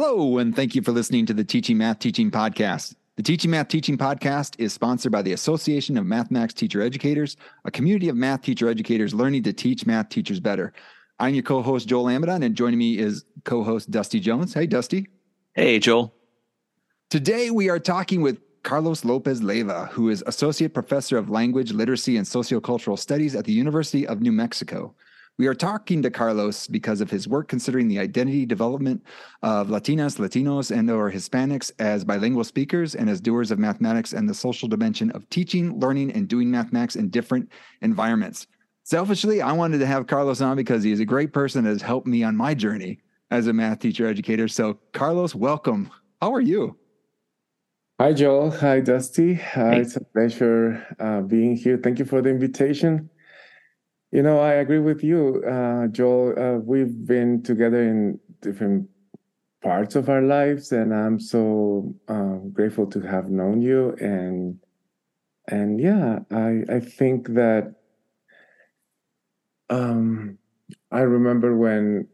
Hello, and thank you for listening to the Teaching Math Teaching Podcast. The Teaching Math Teaching Podcast is sponsored by the Association of Mathematics Teacher Educators, a community of math teacher educators learning to teach math teachers better. I'm your co host, Joel Amidon, and joining me is co host Dusty Jones. Hey, Dusty. Hey, Joel. Today, we are talking with Carlos Lopez Leiva, who is Associate Professor of Language, Literacy, and Sociocultural Studies at the University of New Mexico. We are talking to Carlos because of his work considering the identity development of Latinas, Latinos, and or Hispanics as bilingual speakers and as doers of mathematics and the social dimension of teaching, learning, and doing mathematics in different environments. Selfishly, I wanted to have Carlos on because he is a great person that has helped me on my journey as a math teacher educator. So, Carlos, welcome. How are you? Hi, Joel. Hi, Dusty. Uh. It's a pleasure uh, being here. Thank you for the invitation. You know, I agree with you, uh, Joel. Uh, we've been together in different parts of our lives, and I'm so um, grateful to have known you. And and yeah, I I think that um, I remember when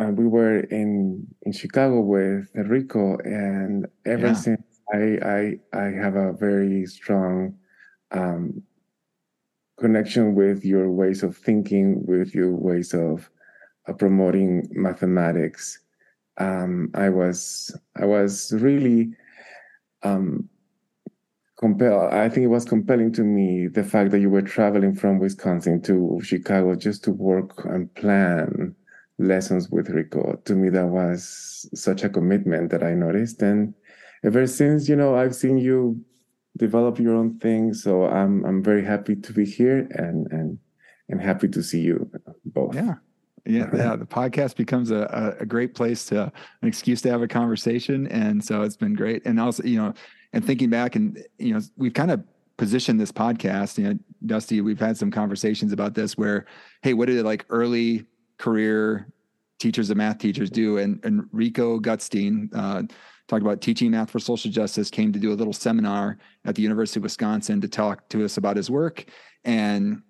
uh, we were in in Chicago with Enrico, and ever yeah. since I I I have a very strong um, connection with your ways of thinking, with your ways of uh, promoting mathematics. Um, I was I was really um, compelled. I think it was compelling to me the fact that you were traveling from Wisconsin to Chicago just to work and plan lessons with Rico. To me, that was such a commitment that I noticed, and ever since, you know, I've seen you develop your own thing. So I'm I'm very happy to be here and and and happy to see you both. Yeah. Yeah, yeah. The podcast becomes a, a great place to an excuse to have a conversation, and so it's been great. And also, you know, and thinking back, and you know, we've kind of positioned this podcast. You know, Dusty, we've had some conversations about this. Where, hey, what did like early career teachers and math teachers do? And and Rico Gutstein, uh, talked about teaching math for social justice, came to do a little seminar at the University of Wisconsin to talk to us about his work and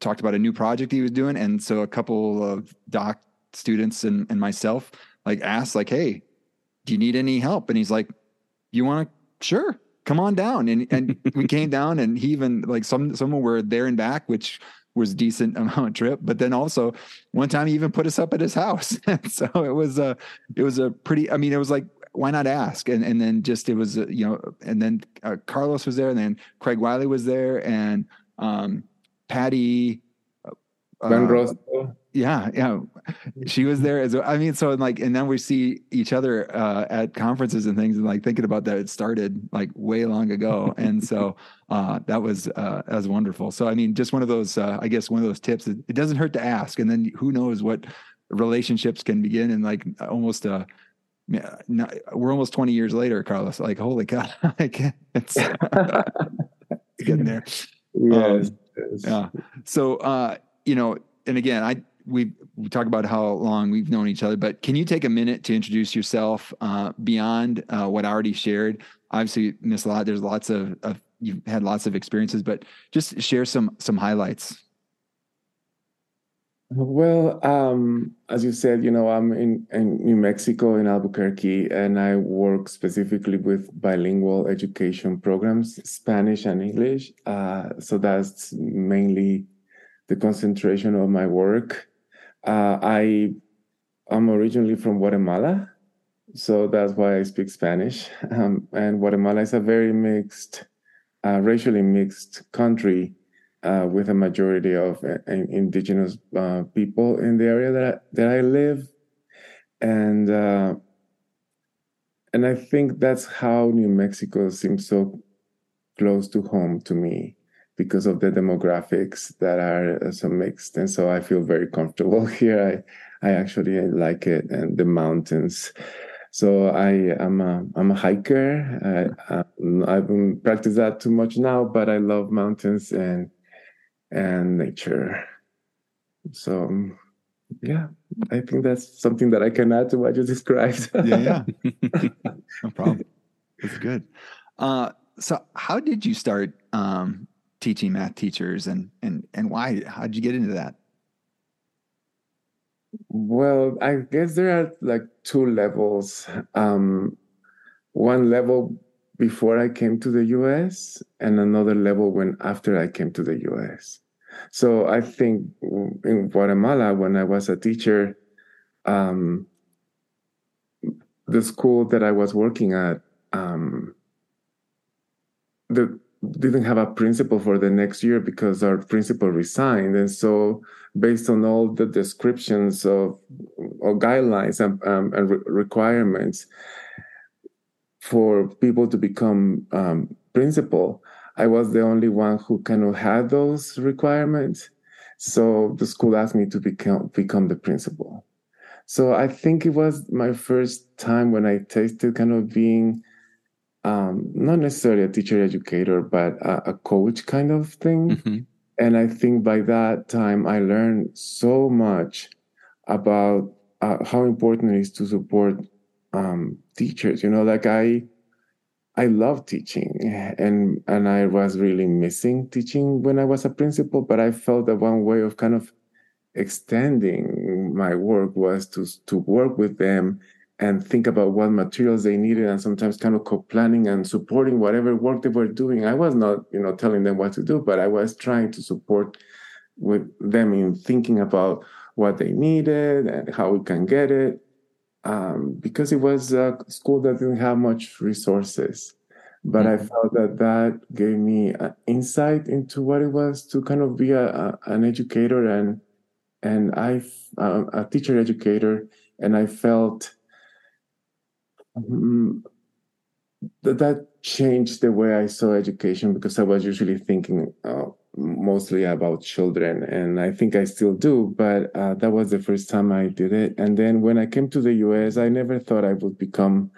talked about a new project he was doing. And so a couple of doc students and, and myself like asked like, Hey, do you need any help? And he's like, you want to, sure, come on down. And, and we came down and he even like some, someone were there and back, which was decent amount of trip. But then also one time he even put us up at his house. so it was a, it was a pretty, I mean, it was like why not ask? And and then just it was uh, you know, and then uh, Carlos was there, and then Craig Willey was there, and um, Patty. Uh, yeah, yeah, she was there as well. I mean, so and like, and then we see each other uh, at conferences and things, and like thinking about that, it started like way long ago, and so uh, that was uh, that was wonderful. So I mean, just one of those, uh, I guess, one of those tips. It, it doesn't hurt to ask, and then who knows what relationships can begin, and like almost a yeah, no, we're almost 20 years later, Carlos. Like, holy God, like it's getting there. Yes, um, yes. Yeah. So, uh, you know, and again, I, we, we talk about how long we've known each other, but can you take a minute to introduce yourself, uh, beyond, uh, what I already shared? Obviously miss a lot. There's lots of, of, you've had lots of experiences, but just share some, some highlights. Well, um, as you said, you know, I'm in, in New Mexico in Albuquerque, and I work specifically with bilingual education programs, Spanish and English. Uh, so that's mainly the concentration of my work. Uh, I am originally from Guatemala, so that's why I speak Spanish. Um, and Guatemala is a very mixed, uh, racially mixed country uh, with a majority of uh, indigenous uh, people in the area that I, that I live, and uh, and I think that's how New Mexico seems so close to home to me because of the demographics that are uh, so mixed, and so I feel very comfortable here. I I actually like it and the mountains. So I am a I'm a hiker. I, I, I don't practice that too much now, but I love mountains and and nature. So, yeah, I think that's something that I can add to what you described. yeah, yeah, no problem. It's good. Uh, so, how did you start um, teaching math teachers, and and and why? How did you get into that? Well, I guess there are like two levels. Um, one level before I came to the US, and another level when after I came to the US. So I think in Guatemala, when I was a teacher, um, the school that I was working at, um, the didn't have a principal for the next year because our principal resigned, and so based on all the descriptions of or guidelines and, um, and re- requirements for people to become um, principal, I was the only one who kind of had those requirements. So the school asked me to become become the principal. So I think it was my first time when I tasted kind of being um, not necessarily a teacher educator, but a, a coach kind of thing. Mm-hmm. And I think by that time, I learned so much about uh, how important it is to support um, teachers. You know, like I, I love teaching, and and I was really missing teaching when I was a principal. But I felt that one way of kind of extending my work was to to work with them and think about what materials they needed and sometimes kind of co-planning and supporting whatever work they were doing i was not you know telling them what to do but i was trying to support with them in thinking about what they needed and how we can get it um, because it was a school that didn't have much resources but mm-hmm. i felt that that gave me an insight into what it was to kind of be a, a an educator and and i uh, a teacher educator and i felt Mm, that, that changed the way I saw education because I was usually thinking mostly about children, and I think I still do, but uh, that was the first time I did it. And then when I came to the US, I never thought I would become.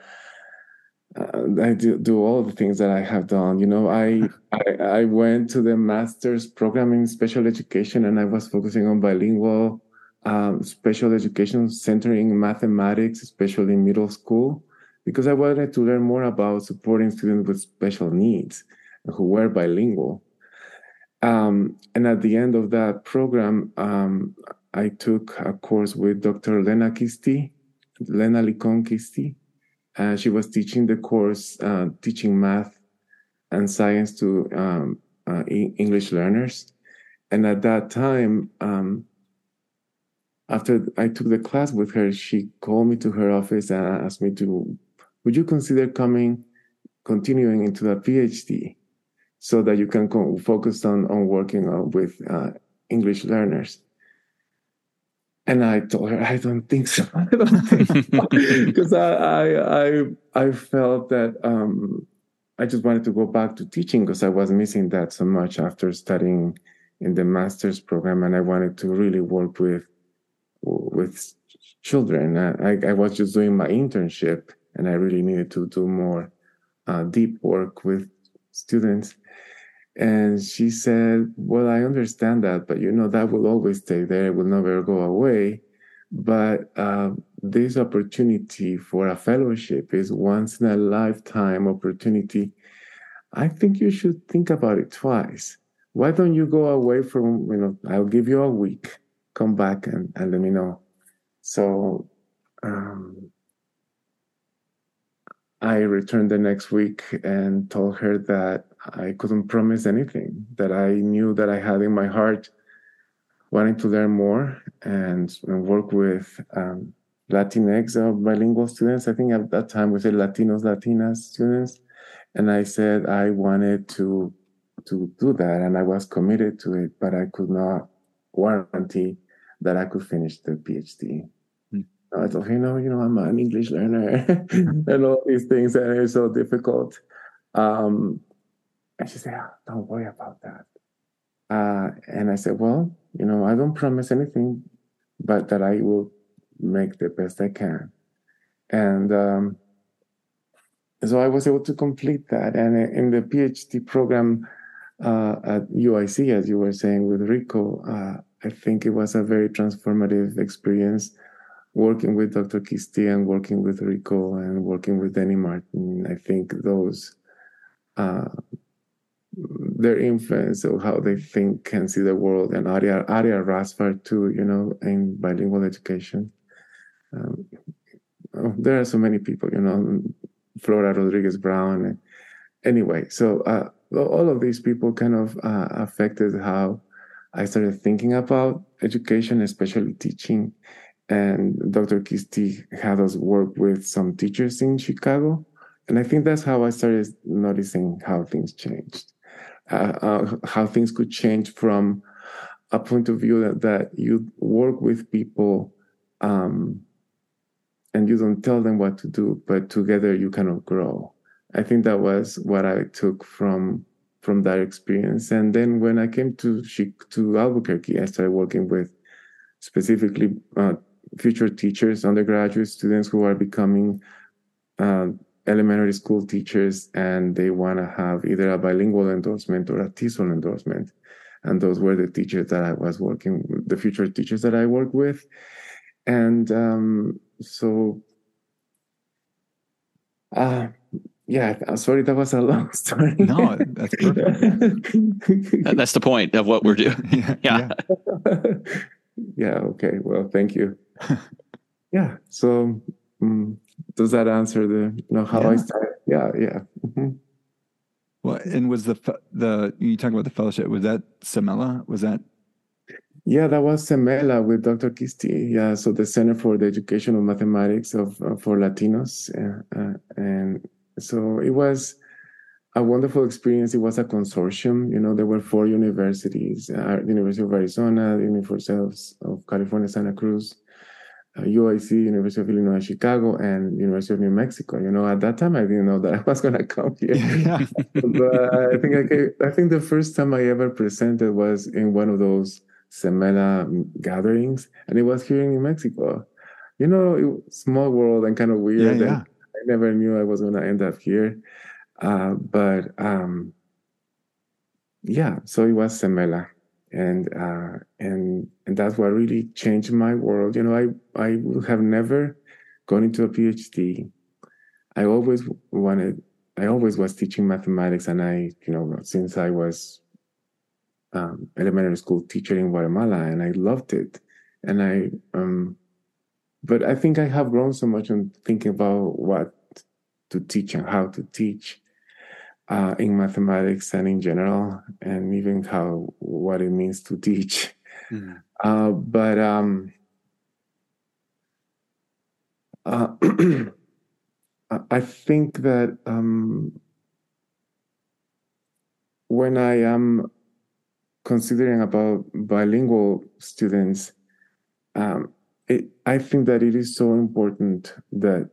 Uh, I do, do all the things that I have done. You know, I, I I went to the master's program in special education, and I was focusing on bilingual um, special education, centering mathematics, especially in middle school because I wanted to learn more about supporting students with special needs who were bilingual. Um, and at the end of that program, um, I took a course with Dr. Lena Khisty, Lena Licon Khisty. Uh, she was teaching the course, uh, teaching math and science to um, uh, English learners. And at that time, um, after I took the class with her, she called me to her office and asked me to would you consider coming, continuing into a PhD so that you can co- focus on, on working uh, with uh, English learners? And I told her, I don't think so. I don't because I, I, I, I felt that um, I just wanted to go back to teaching because I was missing that so much after studying in the master's program, and I wanted to really work with with children. I, I was just doing my internship, and I really needed to do more uh, deep work with students. And she said, Well, I understand that, but you know, that will always stay there, it will never go away. But uh, this opportunity for a fellowship is once in a lifetime opportunity. I think you should think about it twice. Why don't you go away from, you know, I'll give you a week, come back and, and let me know. So um, I returned the next week and told her that I couldn't promise anything, that I knew that I had in my heart wanting to learn more and, and work with um, Latinx or bilingual students. I think at that time we said Latinos, Latinas students. And I said I wanted to to do that and I was committed to it, but I could not guarantee that I could finish the PhD. I told her, you know, you know, I'm an English learner and all these things, and it's so difficult. Um, and she said, oh, don't worry about that. Uh, and I said, well, you know, I don't promise anything, but that I will make the best I can. And um, so I was able to complete that. And in the PhD program uh, at UIC, as you were saying with Rico, uh, I think it was a very transformative experience working with Dr. Khisty and working with Rico and working with Danny Martin, I think those uh, their influence of how they think and see the world, and Aria Aria Razfar too, you know, in bilingual education. Um, oh, there are so many people, you know, Flora Rodriguez Brown. Anyway, so uh, all of these people kind of uh, affected how I started thinking about education, especially teaching. And Dr. Khisty had us work with some teachers in Chicago. And I think that's how I started noticing how things changed, uh, uh, how things could change from a point of view that, that you work with people um, and you don't tell them what to do, but together you kind of grow. I think that was what I took from from that experience. And then when I came to to Albuquerque, I started working with specifically uh, future teachers, undergraduate students who are becoming uh, elementary school teachers, and they want to have either a bilingual endorsement or a TESOL endorsement. And those were the teachers that I was working, with, the future teachers that I work with, and um, so. Uh, yeah, I'm sorry that was a long story. No, that's perfect. that's the point of what we're doing. yeah. Yeah. yeah. Okay. Well, thank you. Yeah. So, um, does that answer the you know how yeah. I started? Yeah. Yeah. Mm-hmm. Well, and was the the you talk about the fellowship? Was that CEMELA? Was that? Yeah, that was CEMELA with Dr. Khisty. Yeah, so the Center for the Education of Mathematics of uh, for Latinos, uh, uh, and so it was a wonderful experience. It was a consortium. You know, there were four universities: uh, the University of Arizona, the University of California, Santa Cruz, UIC, University of Illinois, Chicago, and University of New Mexico. You know, at that time, I didn't know that I was going to come here. Yeah. but I think I, came, I think the first time I ever presented was in one of those CEMELA gatherings, and it was here in New Mexico. You know, small world and kind of weird. Yeah, yeah. I never knew I was going to end up here. Uh, but um, yeah, so it was CEMELA. And uh, and and that's what really changed my world. You know, I I would have never gone into a PhD. I always wanted. I always was teaching mathematics, and I, you know, since I was um, elementary school teacher in Guatemala, and I loved it. And I um, but I think I have grown so much on thinking about what to teach and how to teach uh, in mathematics and in general, and even how what it means to teach. Mm-hmm. Uh, but um, uh, I think that um, when I am considering about bilingual students, um, it, I think that it is so important that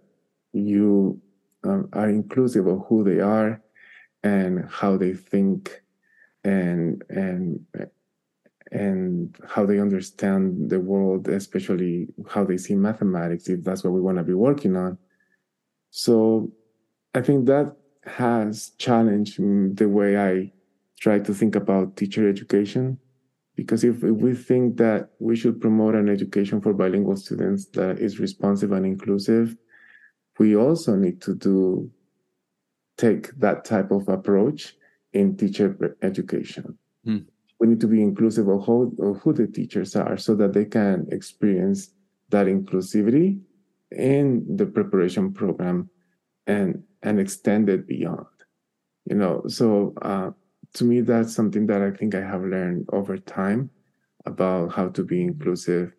you um, are inclusive of who they are and how they think and and and how they understand the world, especially how they see mathematics, if that's what we want to be working on. So I think that has challenged the way I try to think about teacher education because if, if we think that we should promote an education for bilingual students that is responsive and inclusive, we also need to do take that type of approach in teacher education. Hmm. We need to be inclusive of who, of who the teachers are so that they can experience that inclusivity in the preparation program and and extend it beyond. You know, so uh, to me, that's something that I think I have learned over time about how to be inclusive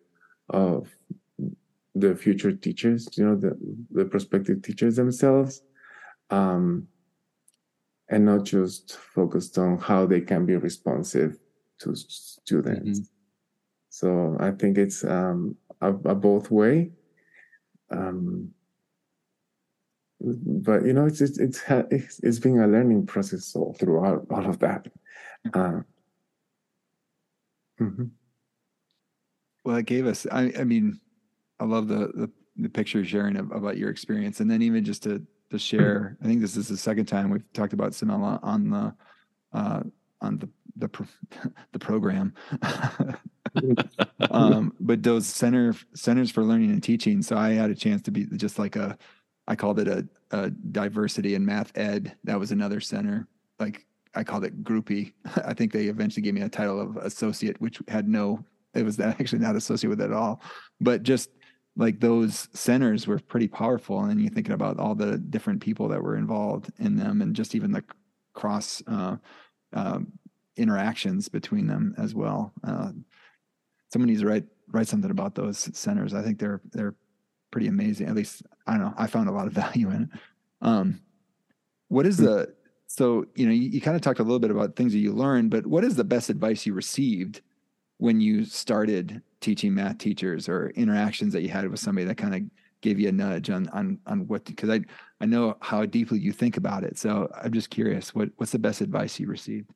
of the future teachers, you know, the, the prospective teachers themselves, um, and not just focused on how they can be responsive to students. Mm-hmm. So I think it's um, a, a both way. Um, but you know, it's it's it's it's, been a learning process all throughout all of that. Uh, mm-hmm. Well, it gave us. I, I mean, I love the the, the picture sharing of, about your experience, and then even just to to share. I think this is the second time we've talked about CEMELA on the uh, on the the pro, the program. um, but those center centers for learning and teaching. So I had a chance to be just like a I called it a, a diversity in math ed. That was another center, like I called it groupie. I think they eventually gave me a title of associate, which had no, it was actually not associated with it at all. But just like those centers were pretty powerful. And you're thinking about all the different people that were involved in them and just even the cross uh, uh, interactions between them as well. Uh, someone needs to write write something about those centers. I think they're they're pretty amazing. At least I don't know. I found a lot of value in it. Um, what is hmm. the so you know you, you kind of talked a little bit about things that you learned, but what is the best advice you received when you started teaching math teachers or interactions that you had with somebody that kind of gave you a nudge on on on what because I I know how deeply you think about it. So I'm just curious what what's the best advice you received?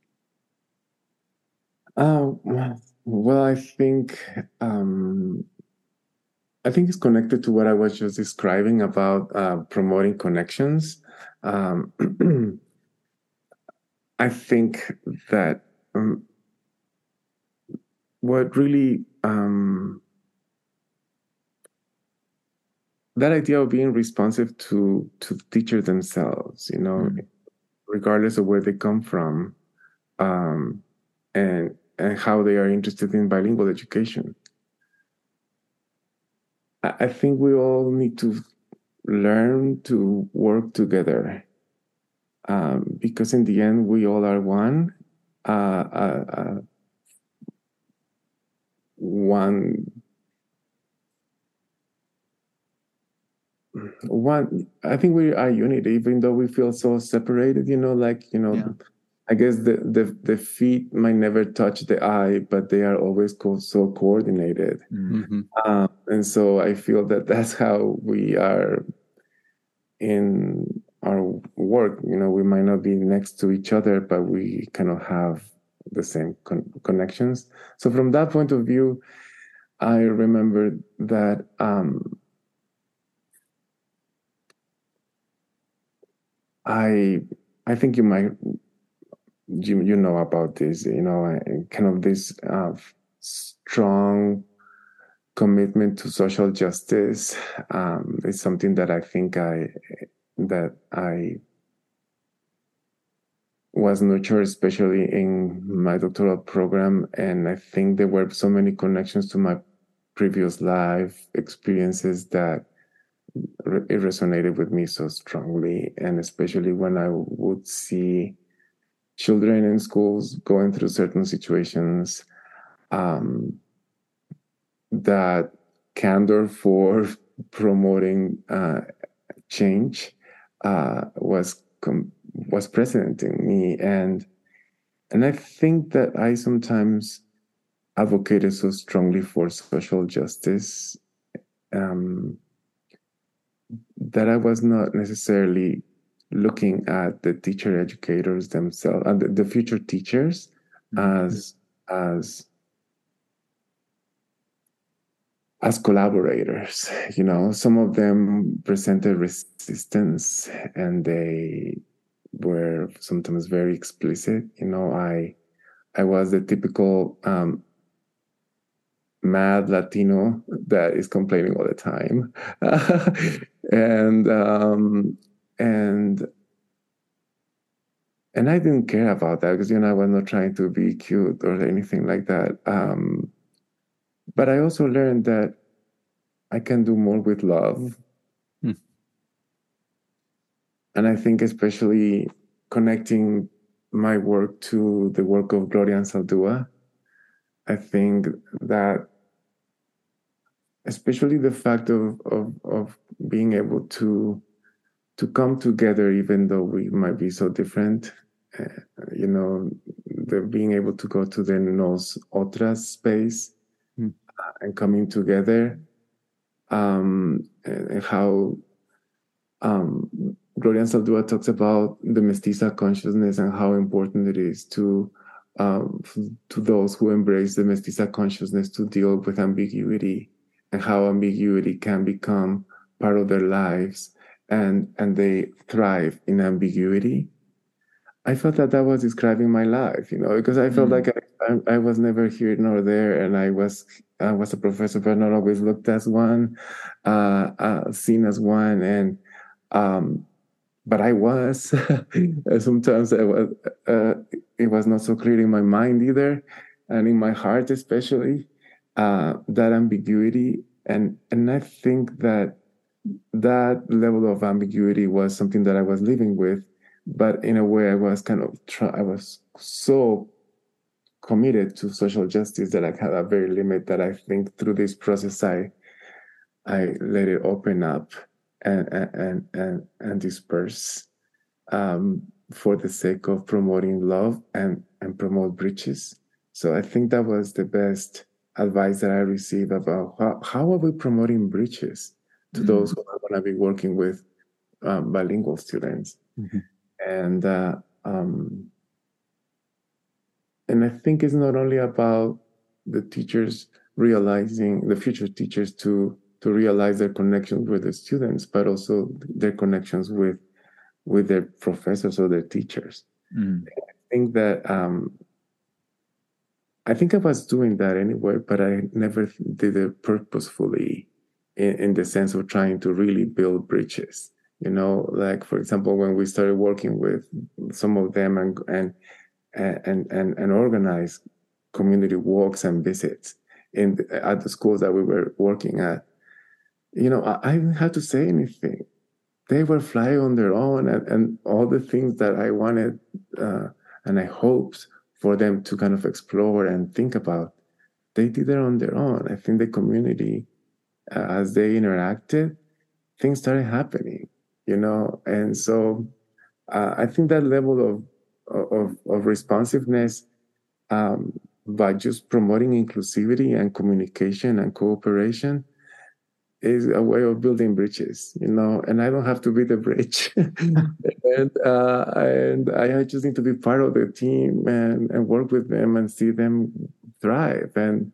Uh, well, I think um, I think it's connected to what I was just describing about uh, promoting connections. Um, I think that um, what really um, that idea of being responsive to to the teacher themselves, you know, mm. regardless of where they come from, um, and and how they are interested in bilingual education. I think we all need to learn to work together um, because in the end we all are one uh, uh, uh, one one i think we are unity even though we feel so separated you know like you know yeah. I guess the, the, the feet might never touch the eye, but they are always co- so coordinated. Mm-hmm. Um, and so I feel that that's how we are in our work. You know, we might not be next to each other, but we kind of have the same con- connections. So from that point of view, I remember that um, I I think you might you, you know about this, you know, kind of this uh, strong commitment to social justice um, is something that I think I that I was nurtured, especially in my doctoral program, and I think there were so many connections to my previous life experiences that it resonated with me so strongly, and especially when I would see children in schools going through certain situations um, that candor for promoting uh, change uh, was was present in me and and I think that I sometimes advocated so strongly for social justice um, that I was not necessarily looking at the teacher educators themselves and the, the future teachers mm-hmm. as as as collaborators you know some of them presented resistance and they were sometimes very explicit you know i i was the typical um, mad latino that is complaining all the time and um, and and I didn't care about that because you know I was not trying to be cute or anything like that. Um, but I also learned that I can do more with love. And I think especially connecting my work to the work of Gloria Anzaldúa, I think that especially the fact of of of being able to to come together even though we might be so different uh, you know the being able to go to the nos otras space mm. and coming together um, and, and how um, Gloria Anzaldúa talks about the mestiza consciousness and how important it is to um, to those who embrace the mestiza consciousness to deal with ambiguity and how ambiguity can become part of their lives and and they thrive in ambiguity i felt that that was describing my life you know because i felt mm. like I, I, was never here nor there and i was i was a professor but not always looked as one uh, uh seen as one and um but I was. Sometimes I was, uh, it was not so clear in my mind either, and in my heart especially. Uh, that ambiguity, and and I think that that level of ambiguity was something that I was living with, but in a way I was kind of try- I was so committed to social justice that I had a very limit that I think through this process I I let it open up and and and and disperse um, for the sake of promoting love and and promote bridges. So I think that was the best advice that I received about how, how are we promoting bridges to mm-hmm. those who are going to be working with um, bilingual students, mm-hmm. and uh, um, and I think it's not only about the teachers realizing the future teachers to to realize their connections with the students, but also their connections with with their professors or their teachers. Mm. I think that um, I think I was doing that anyway, but I never did it purposefully in, in the sense of trying to really build bridges. You know, like for example, when we started working with some of them and and and and, and organize community walks and visits in at the schools that we were working at, you know, I, I didn't have to say anything. They were flying on their own, and, and all the things that I wanted uh, and I hoped for them to kind of explore and think about, they did it on their own. I think the community, uh, as they interacted, things started happening, you know, and so uh, I think that level of of, of responsiveness um, by just promoting inclusivity and communication and cooperation is a way of building bridges, you know, and I don't have to be the bridge. and uh, and I just need to be part of the team and, and work with them and see them thrive. And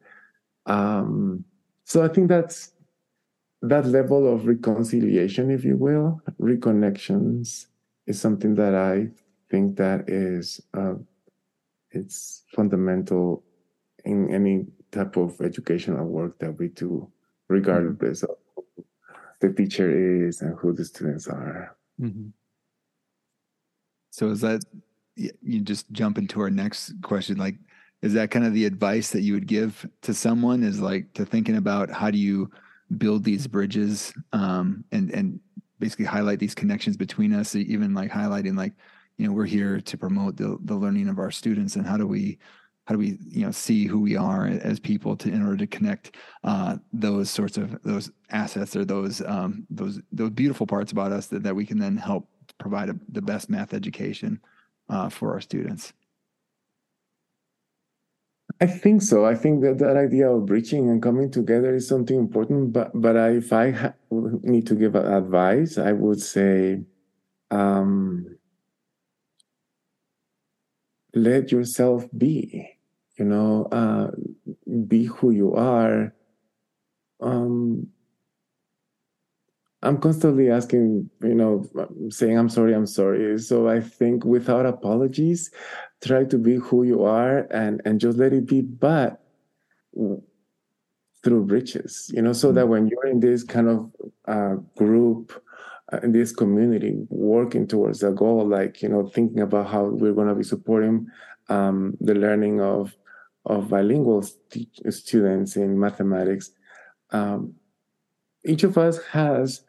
um, so I think that's that level of reconciliation, if you will, reconnections is something that I think that is uh, it's fundamental in any type of educational work that we do regardless mm-hmm. of who the teacher is and who the students are. Mm-hmm. So is that you just jump into our next question? Like, is that kind of the advice that you would give to someone? Is like to thinking about how do you build these bridges um, and and basically highlight these connections between us, even like highlighting like you know we're here to promote the the learning of our students and how do we how do we you know see who we are as people to in order to connect uh, those sorts of those assets or those um, those those beautiful parts about us that, that we can then help provide a, the best math education uh, for our students I think so. I think that that idea of bridging and coming together is something important. But but I, if I ha- need to give advice, I would say um, let yourself be you know uh, be who you are um, i'm constantly asking you know saying i'm sorry i'm sorry so i think without apologies try to be who you are and and just let it be but through bridges you know so mm-hmm. that when you're in this kind of uh, group in this community working towards a goal like you know thinking about how we're going to be supporting um, the learning of of bilingual st- students in mathematics. Um, each of us has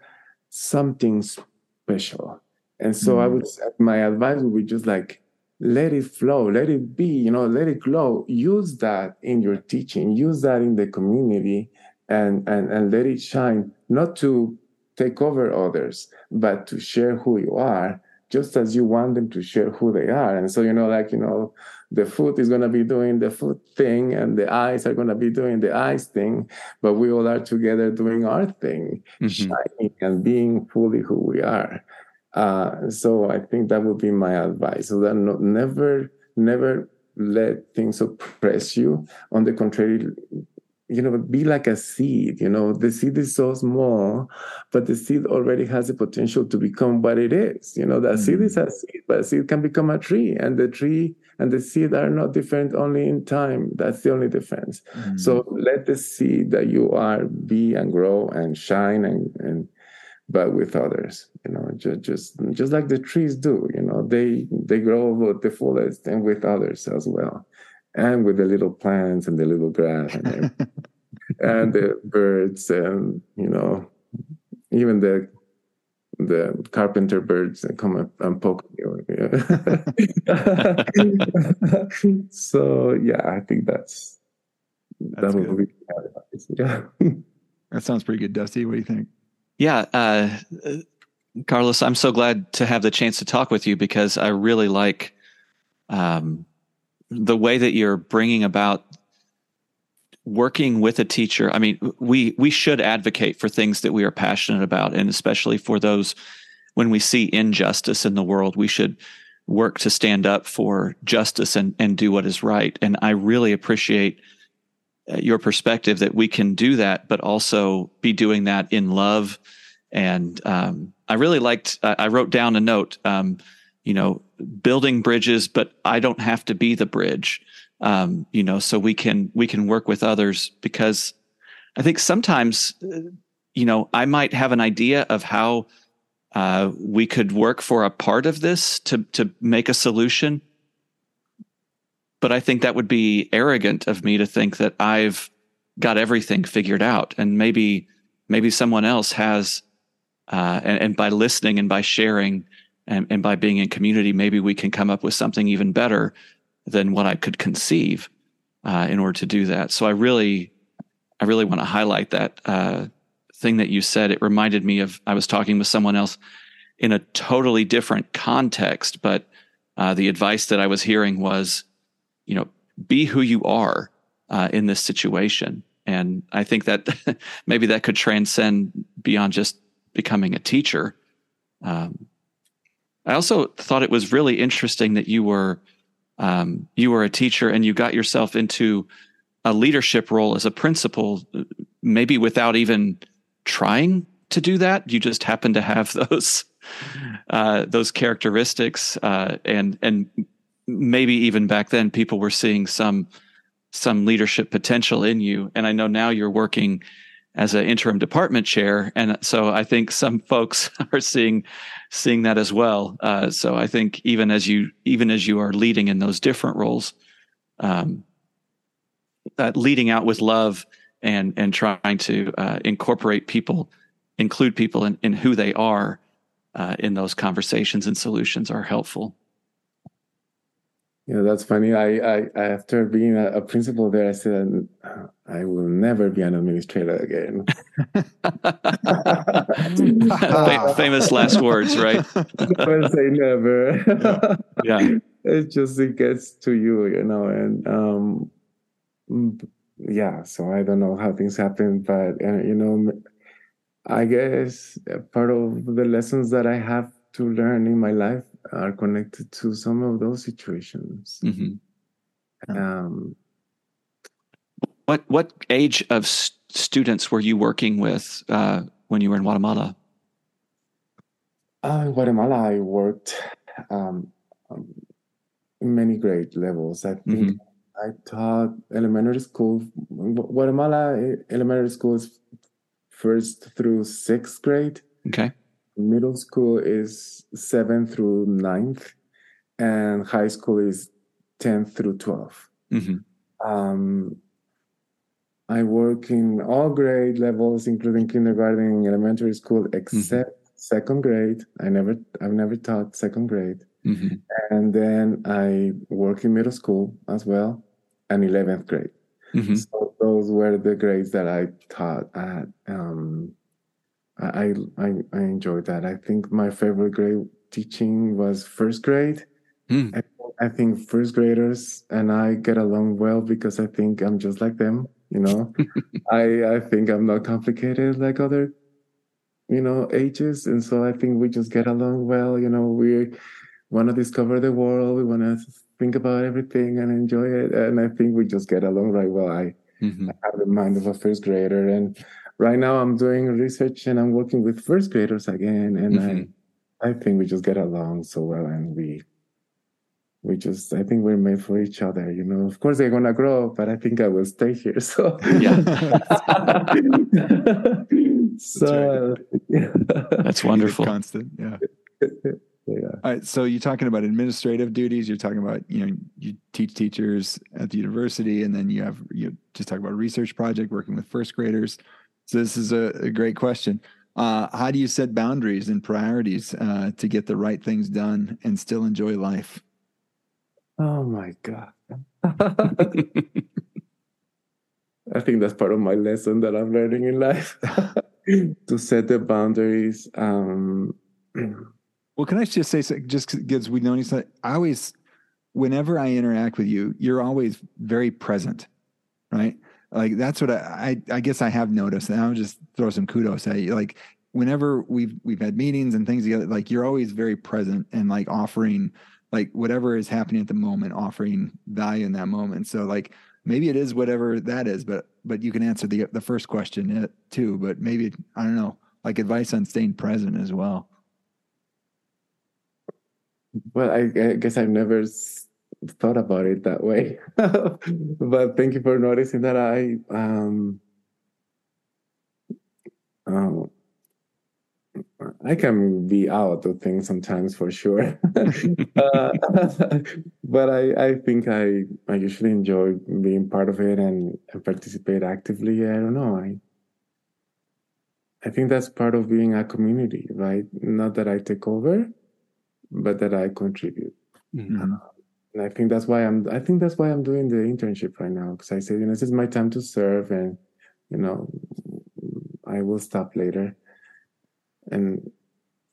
something special. And so mm. i would say my advice would be just like let it flow let it be you know let it glow use that in your teaching use that in the community and and and let it shine not to take over others, but to share who you are, just as you want them to share who they are. And so, you know, like, you know, the foot is going to be doing the foot thing and the eyes are going to be doing the eyes thing, but we all are together doing our thing, mm-hmm. shining and being fully who we are. Uh, so I think that would be my advice. So that no, never, never let things oppress you. On the contrary, you know, be like a seed. You know, the seed is so small, but the seed already has the potential to become what it is. You know, the mm-hmm. seed is a seed, but a seed can become a tree, and the tree and the seed are not different only in time. That's the only difference. Mm-hmm. So let the seed that you are be and grow and shine and and but with others. You know, just just just like the trees do. You know, they they grow the fullest and with others as well, and with the little plants and the little grass and, and the birds and you know even the the carpenter birds that come up and poke you. so yeah, I think that's, that's that would be yeah. that sounds pretty good, Dusty. What do you think? Yeah, uh, Carlos, I'm so glad to have the chance to talk with you because I really like um, the way that you're bringing about working with a teacher i mean we we should advocate for things that we are passionate about and especially for those when we see injustice in the world we should work to stand up for justice and and do what is right. And i really appreciate uh, your perspective that we can do that but also be doing that in love. And um, i really liked i wrote down a note um, you know building bridges but i don't have to be the bridge um, you know, so we can we can work with others because I think sometimes, uh, you know, I might have an idea of how uh, we could work for a part of this to to make a solution, but I think that would be arrogant of me to think that I've got everything figured out, and maybe maybe someone else has, uh, and, and by listening and by sharing. And, and by being in community, maybe we can come up with something even better than what I could conceive uh, in order to do that. So I really, I really want to highlight that uh, thing that you said. It reminded me of I was talking with someone else in a totally different context, but uh, the advice that I was hearing was, you know, be who you are uh, in this situation. And I think that maybe that could transcend beyond just becoming a teacher. Um, I also thought it was really interesting that you were um, you were a teacher and you got yourself into a leadership role as a principal, maybe without even trying to do that. You just happen to have those uh, those characteristics, uh, and and maybe even back then people were seeing some some leadership potential in you. And I know now you're working as an interim department chair, and so I think some folks are seeing seeing that as well. Uh, so I think even as you even as you are leading in those different roles, um, uh, leading out with love and and trying to uh, incorporate people, include people in, in who they are uh, in those conversations and solutions are helpful. Yeah, that's funny. I, I after being a, a, principal there, I said I will never be an administrator again. Famous last words, right? never say never. yeah. yeah, it just it gets to you, you know, and um, yeah. So I don't know how things happen, but uh, you know, I guess part of the lessons that I have to learn in my life are connected to some of those situations. Mm-hmm. Um, what what age of st- students were you working with uh, when you were in Guatemala? Uh, in Guatemala, I worked um, um, in many grade levels. I think mm-hmm. I taught elementary school. Guatemala elementary school is first through sixth grade. Okay middle school is seventh through ninth, and high school is 10th through 12. Mm-hmm. Um, I work in all grade levels, including kindergarten, elementary school, except mm-hmm. second grade. I never, I've never taught second grade. Mm-hmm. And then I work in middle school as well, and 11th grade. Mm-hmm. So those were the grades that I taught at. Um, I, I I enjoyed that. I think my favorite grade teaching was first grade. Mm. I, I, think first graders and I get along well because I think I'm just like them. You know, I I think I'm not complicated like other, you know, ages, and so I think we just get along well. You know, we want to discover the world. We want to think about everything and enjoy it, and I think we just get along right well. I, mm-hmm. I have the mind of a first grader and right now I'm doing research and I'm working with first graders again, and mm-hmm. I I think we just get along so well, and we we just I think we're made for each other. You know, of course they're gonna grow, but I think I will stay here. So yeah. so that's wonderful. Constant, yeah. yeah. All right, so you're talking about administrative duties. You're talking about you know you teach teachers at the university, and then you have you just talk about a research project working with first graders. So this is a, a great question. Uh, how do you set boundaries and priorities uh, to get the right things done and still enjoy life? Oh my god! I think that's part of my lesson that I'm learning in life to set the boundaries. Um, well, can I just say, just because we know each other, I always, whenever I interact with you, you're always very present, right? Like that's what I, I, I guess I have noticed, and I'll just throw some kudos at you. Like whenever we've we've had meetings and things together, like you're always very present and like offering, like whatever is happening at the moment, offering value in that moment. So like maybe it is whatever that is, but but you can answer the the first question uh, too. But maybe I don't know, like advice on staying present as well. Well, I, I guess I've never thought about it that way, but thank you for noticing that. I um, um I can be out of things sometimes for sure, uh, but I, I think I, I usually enjoy being part of it and, and participate actively. I don't know. I I think that's part of being a community, right? Not that I take over, but that I contribute. Mm-hmm. Uh, and I think that's why I'm. I think that's why I'm doing the internship right now because I said you know, this is my time to serve, and you know, I will stop later and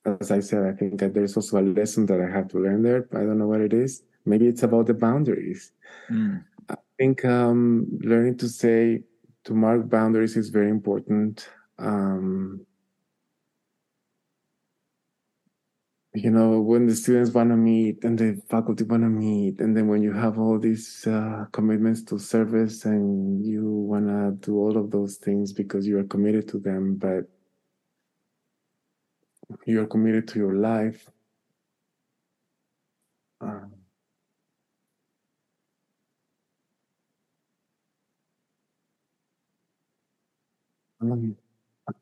as I said, I think that there's also a lesson that I have to learn there. I don't know what it is. Maybe it's about the boundaries. Mm. I think um, learning to say, to mark boundaries is very important. Um, you know, when the students want to meet and the faculty want to meet, and then when you have all these uh, commitments to service and you want to do all of those things because you are committed to them, but you're committed to your life. Um, um,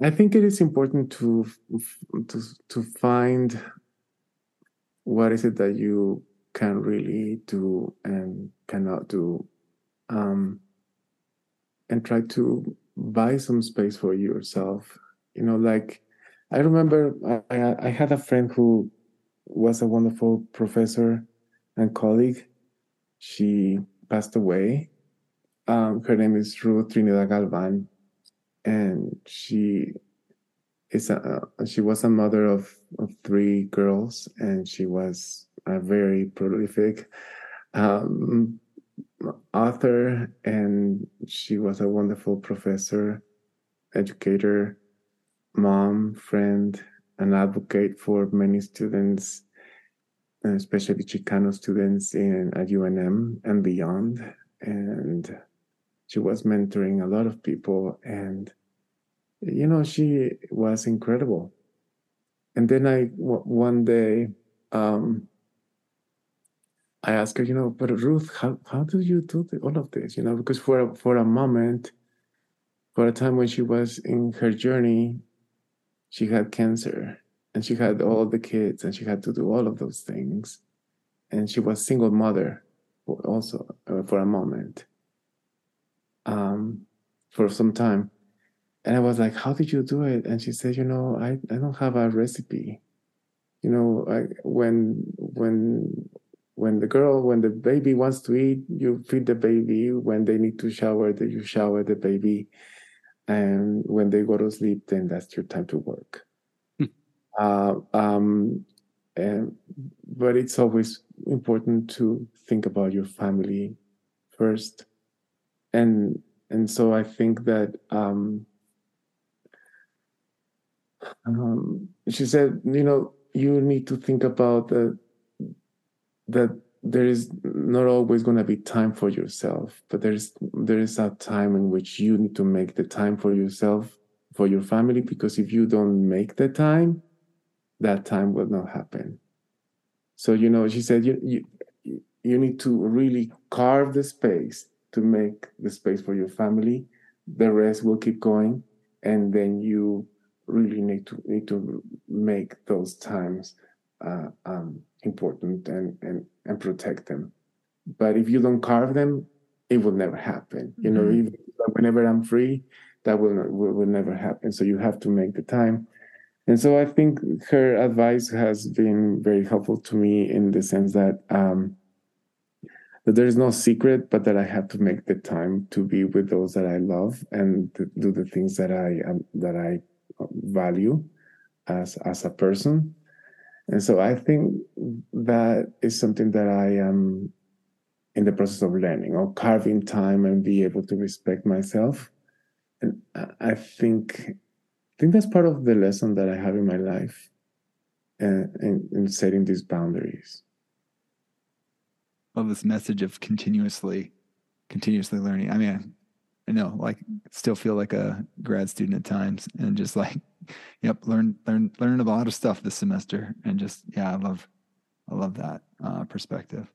I think it is important to to to find what is it that you can really do and cannot do, um, and try to buy some space for yourself. You know, like I remember I, I had a friend who was a wonderful professor and colleague. She passed away. Um, her name is Ruth Trinidad Galvan, and she is a, she was a mother of, of three girls, and she was a very prolific um, author, and she was a wonderful professor, educator, mom, friend, and advocate for many students, especially Chicano students in at UNM and beyond. And she was mentoring a lot of people, and you know she was incredible. And then I one day um, I asked her, you know, but Ruth, how how do you do the, all of this? You know, because for a, for a moment, for a time when she was in her journey, she had cancer and she had all the kids and she had to do all of those things and she was single mother also uh, for a moment um, for some time and i was like how did you do it? And she said you know i, I don't have a recipe. You know I, when when when the girl when the baby wants to eat you feed the baby. When they need to shower that you shower the baby. And when they go to sleep then that's your time to work. Hmm. uh, um, and, but it's always important to think about your family first. And and so i think that um, um, she said you know you need to think about that that there is not always going to be time for yourself but there's there is a time in which you need to make the time for yourself for your family because if you don't make the time that time will not happen. So you know she said you you, you need to really carve the space to make the space for your family. The rest will keep going and then you really need to need to make those times uh, um, important and, and and protect them. But if you don't carve them, it will never happen. You know, Mhm. even, whenever I'm free, that will, not, will will never happen. So you have to make the time. And so I think her advice has been very helpful to me in the sense that um, that there is no secret, but that I have to make the time to be with those that I love and to do the things that I um, that I value as as a person. And so I think that is something that I am in the process of learning or carving time and be able to respect myself. And I- think I think that's part of the lesson that I have in my life and in, in setting these boundaries. love this message of continuously continuously learning i mean i know like still feel like a grad student at times and just like yep learn learn learn a lot of stuff this semester and just yeah i love i love that uh, perspective.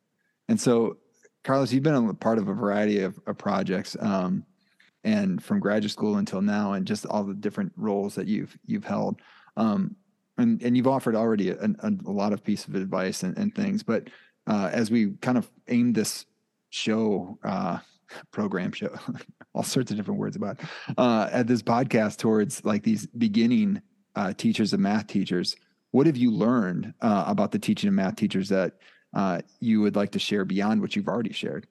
And so carlos you've been a part of a variety of, of projects um, and from graduate school until now and just all the different roles that you've you've held um, and and you've offered already a, a, a lot of piece of advice and, and things but uh, as we kind of aim this show uh, program show all sorts of different words about uh, at this podcast towards like these beginning uh, teachers and math teachers what have you learned uh, about the teaching of math teachers that uh, you would like to share beyond what you've already shared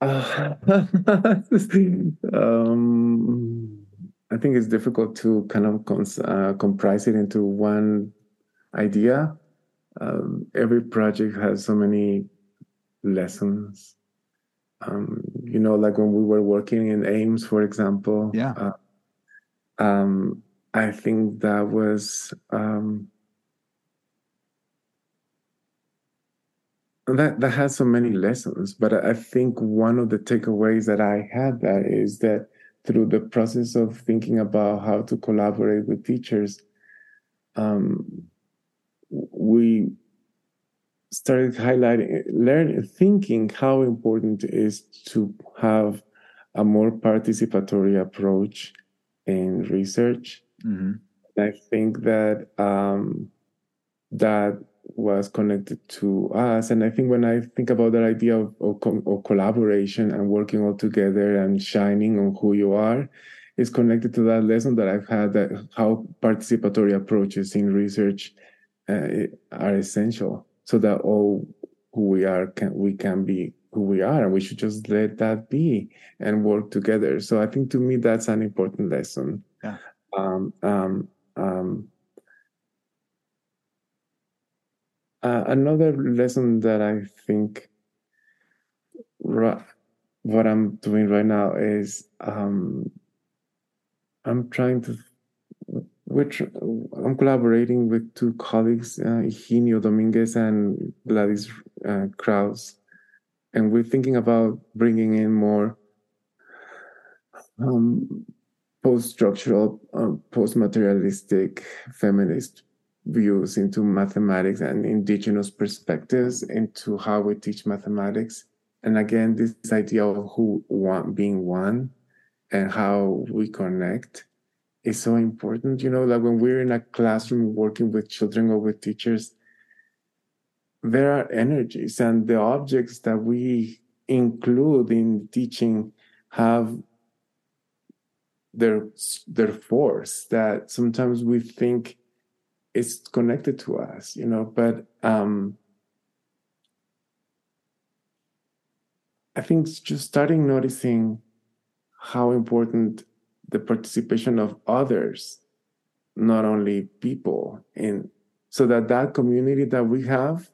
Uh, um, I think it's difficult to kind of cons- comprise it into one idea. Um, every project has so many lessons. Um, you know, like when we were working in Ames, for example. Yeah. Uh, um, I think that was um, that that has so many lessons. But I I think one of the takeaways that I had that is that through the process of thinking about how to collaborate with teachers, um, we started highlighting, learning, thinking how important it is to have a more participatory approach in research. mm-hmm. I think that um, that was connected to us, and I think when I think about that idea of, of, of collaboration and working all together and shining on who you are, is connected to that lesson that I've had that how participatory approaches in research are essential, so that all who we are can we can be who we are, and we should just let that be and work together. So I think to me that's an important lesson. Yeah. Um, um, um, uh, another lesson that I think ri- what I'm doing right now is um, I'm trying to which I'm collaborating with two colleagues, uh, Dominguez and Gladys uh, Krause, and we're thinking about bringing in more um, post-structural, uh, post-materialistic feminist views into mathematics and indigenous perspectives into how we teach mathematics. And again, this idea of who one being one and how we connect is so important. You know, like when we're in a classroom working with children or with teachers, there are energies and the objects that we include in teaching have their their force that sometimes we think is connected to us, you know, but um I think just starting noticing how important the participation of others, not only people, in so that that community that we have,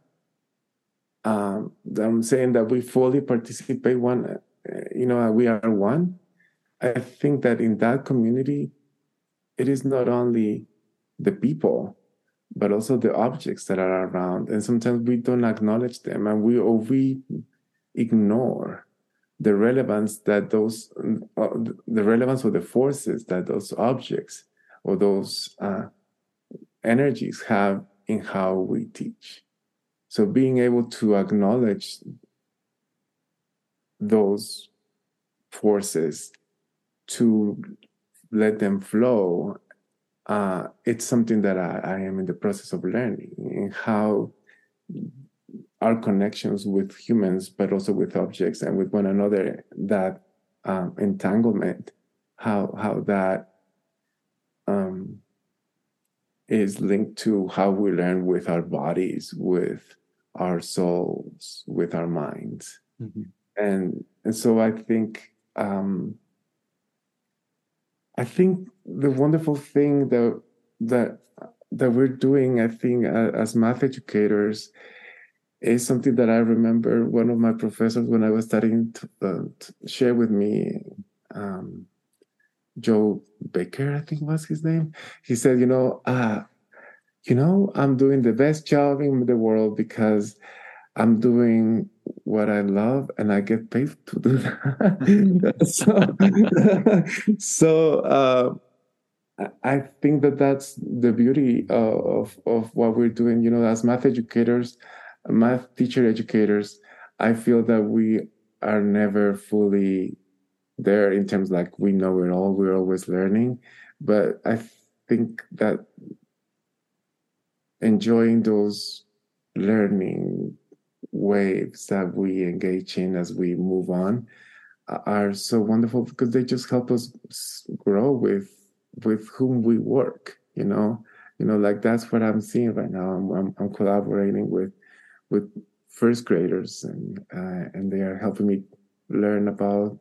um, I'm saying that we fully participate one, uh, you know, we are one. I think that in that community, it is not only the people, but also the objects that are around, and sometimes we don't acknowledge them, and we or we ignore the relevance that those uh, the relevance of the forces that those objects or those uh, energies have in how we teach. So being able to acknowledge those forces to let them flow, uh, it's something that I, I, am in the process of learning and how our connections with humans, but also with objects and with one another, that um, entanglement, how how that um, is linked to how we learn with our bodies, with our souls, with our minds, mm-hmm. and and so I think um, I think the wonderful thing that that that we're doing, I think, uh, as math educators, is something that I remember one of my professors when I was studying to, uh, to share with me. Um, Joe Baker, I think was his name. He said, you know, uh, you know, I'm doing the best job in the world because I'm doing what I love and I get paid to do that. so, so uh, I think that that's the beauty of, of what we're doing. You know, as math educators, math teacher educators, I feel that we are never fully there in terms like we know it all, we're always learning. But I think that enjoying those learning waves that we engage in as we move on uh, are so wonderful because they just help us grow with with whom we work you know you know like that's what i'm seeing right now i'm i'm, I'm collaborating with with first graders and uh, and they are helping me learn about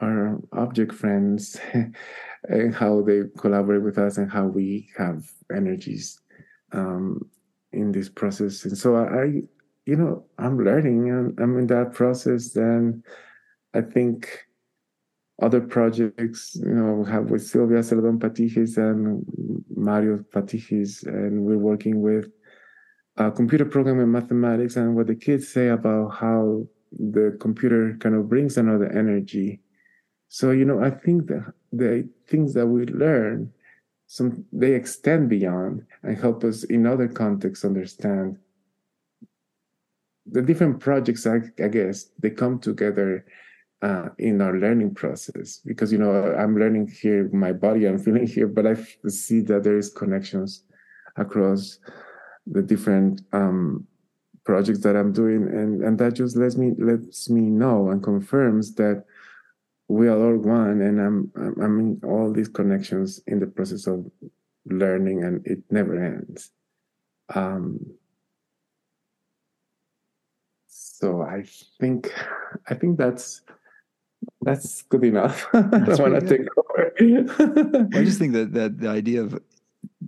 our object friends and how they collaborate with us and how we have energies um, in this process. And so i you know i'm learning and i'm in that process. Then i think other projects, you know, we have with Sylvia Celedón-Pattichis and Mario Pattichis, and we're working with a computer programming mathematics and what the kids say about how the computer kind of brings another energy. So, you know, I think that the things that we learn, some they extend beyond and help us in other contexts understand the different projects, I, I guess, they come together uh, in our learning process because you know i'm learning here my body i'm feeling here but i see that there is connections across the different um, projects that i'm doing and and that just lets me lets me know and confirms that we are all one and i'm i'm in all these connections in the process of learning and it never ends um, so i think i think that's that's good enough. I don't want to take over. I just think that that the idea of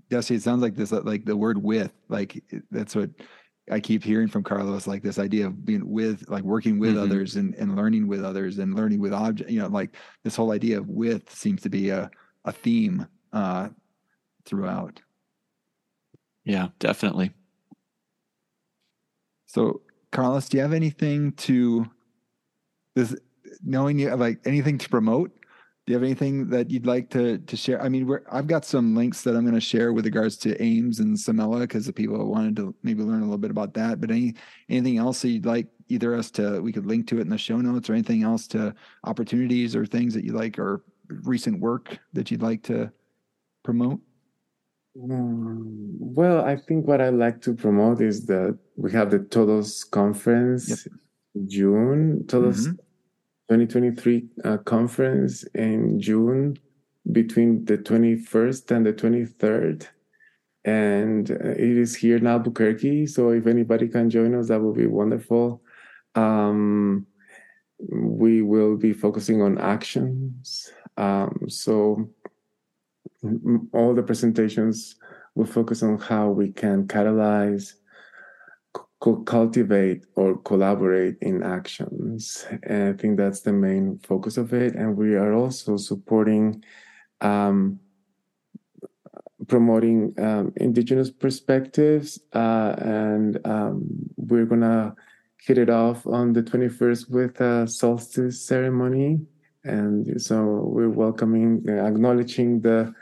Dusty, it sounds like this, like the word with, like that's what I keep hearing from Carlos, like this idea of being with, like working with mm-hmm. others and, and learning with others and learning with object, you know, like this whole idea of with seems to be a, a theme uh, throughout. Yeah, definitely. So Carlos, do you have anything to this knowing you like anything to promote you have anything that you'd like to to share? I mean i've got some links that i'm going to share with regards to ames and CEMELA because the people wanted to maybe learn a little bit about that but any anything else that you'd like either us to we could link to it in the show notes or anything else to opportunities or things that you like or recent work that you'd like to promote? Um, well i think what i like to promote is that we have the todos conference yep. june. Todos mm-hmm 2023 uh, conference in June between the 21st and the 23rd. And uh, it is here in Albuquerque. So if anybody can join us, that would be wonderful. Um, we will be focusing on actions. Um, so all the presentations will focus on how we can catalyze cultivate or collaborate in actions. And I think that's the main focus of it. And we are also supporting um, promoting um, indigenous perspectives. Uh, and um, we're going to hit it off on the 21st with a solstice ceremony. And so we're welcoming, uh, acknowledging the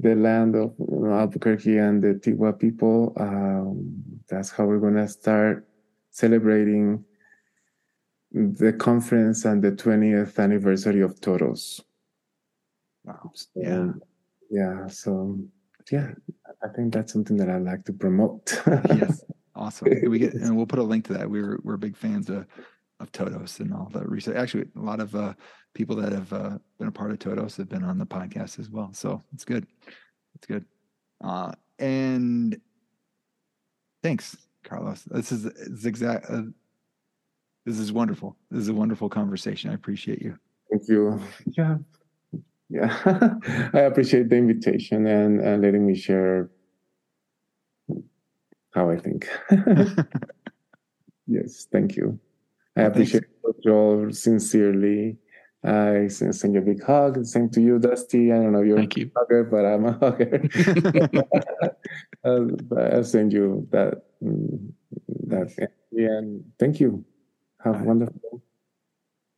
the land of Albuquerque and the Tiwa people. Um, that's how we're going to start celebrating the conference and the 20th anniversary of Todos. Wow. So, Yeah. yeah. So yeah, I think that's something that I'd like to promote. yes. Awesome. And we get and we'll put a link to that. We're we're big fans of of Todos and all the research. Actually, a lot of uh, people that have uh, been a part of Todos have been on the podcast as well. So it's good. It's good. Uh, and thanks, Carlos. This is, this is exact. Uh, this is wonderful. This is a wonderful conversation. I appreciate you. Thank you. Yeah. Yeah. I appreciate the invitation and, and letting me share how I think. yes, thank you. I Well, thanks. appreciate you all sincerely. I send you a big hug. Same to you, Dusty. I don't know if you're Thank you. a hugger, but I'm a hugger. uh, but I send you that that energy and thank you. Have a right. wonderful.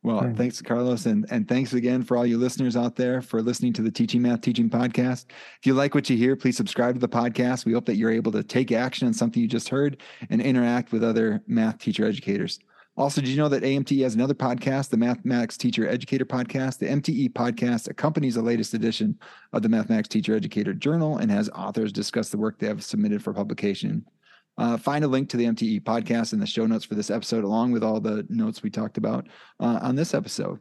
Well, Thanks. thanks, Carlos, and and thanks again for all you listeners out there for listening to the Teaching Math Teaching podcast. If you like what you hear, please subscribe to the podcast. We hope that you're able to take action on something you just heard and interact with other math teacher educators. Also, did you know that AMTE has another podcast, the Mathematics Teacher Educator Podcast? The MTE podcast accompanies the latest edition of the Mathematics Teacher Educator Journal and has authors discuss the work they have submitted for publication. Uh, find a link to the MTE podcast in the show notes for this episode, along with all the notes we talked about uh, on this episode.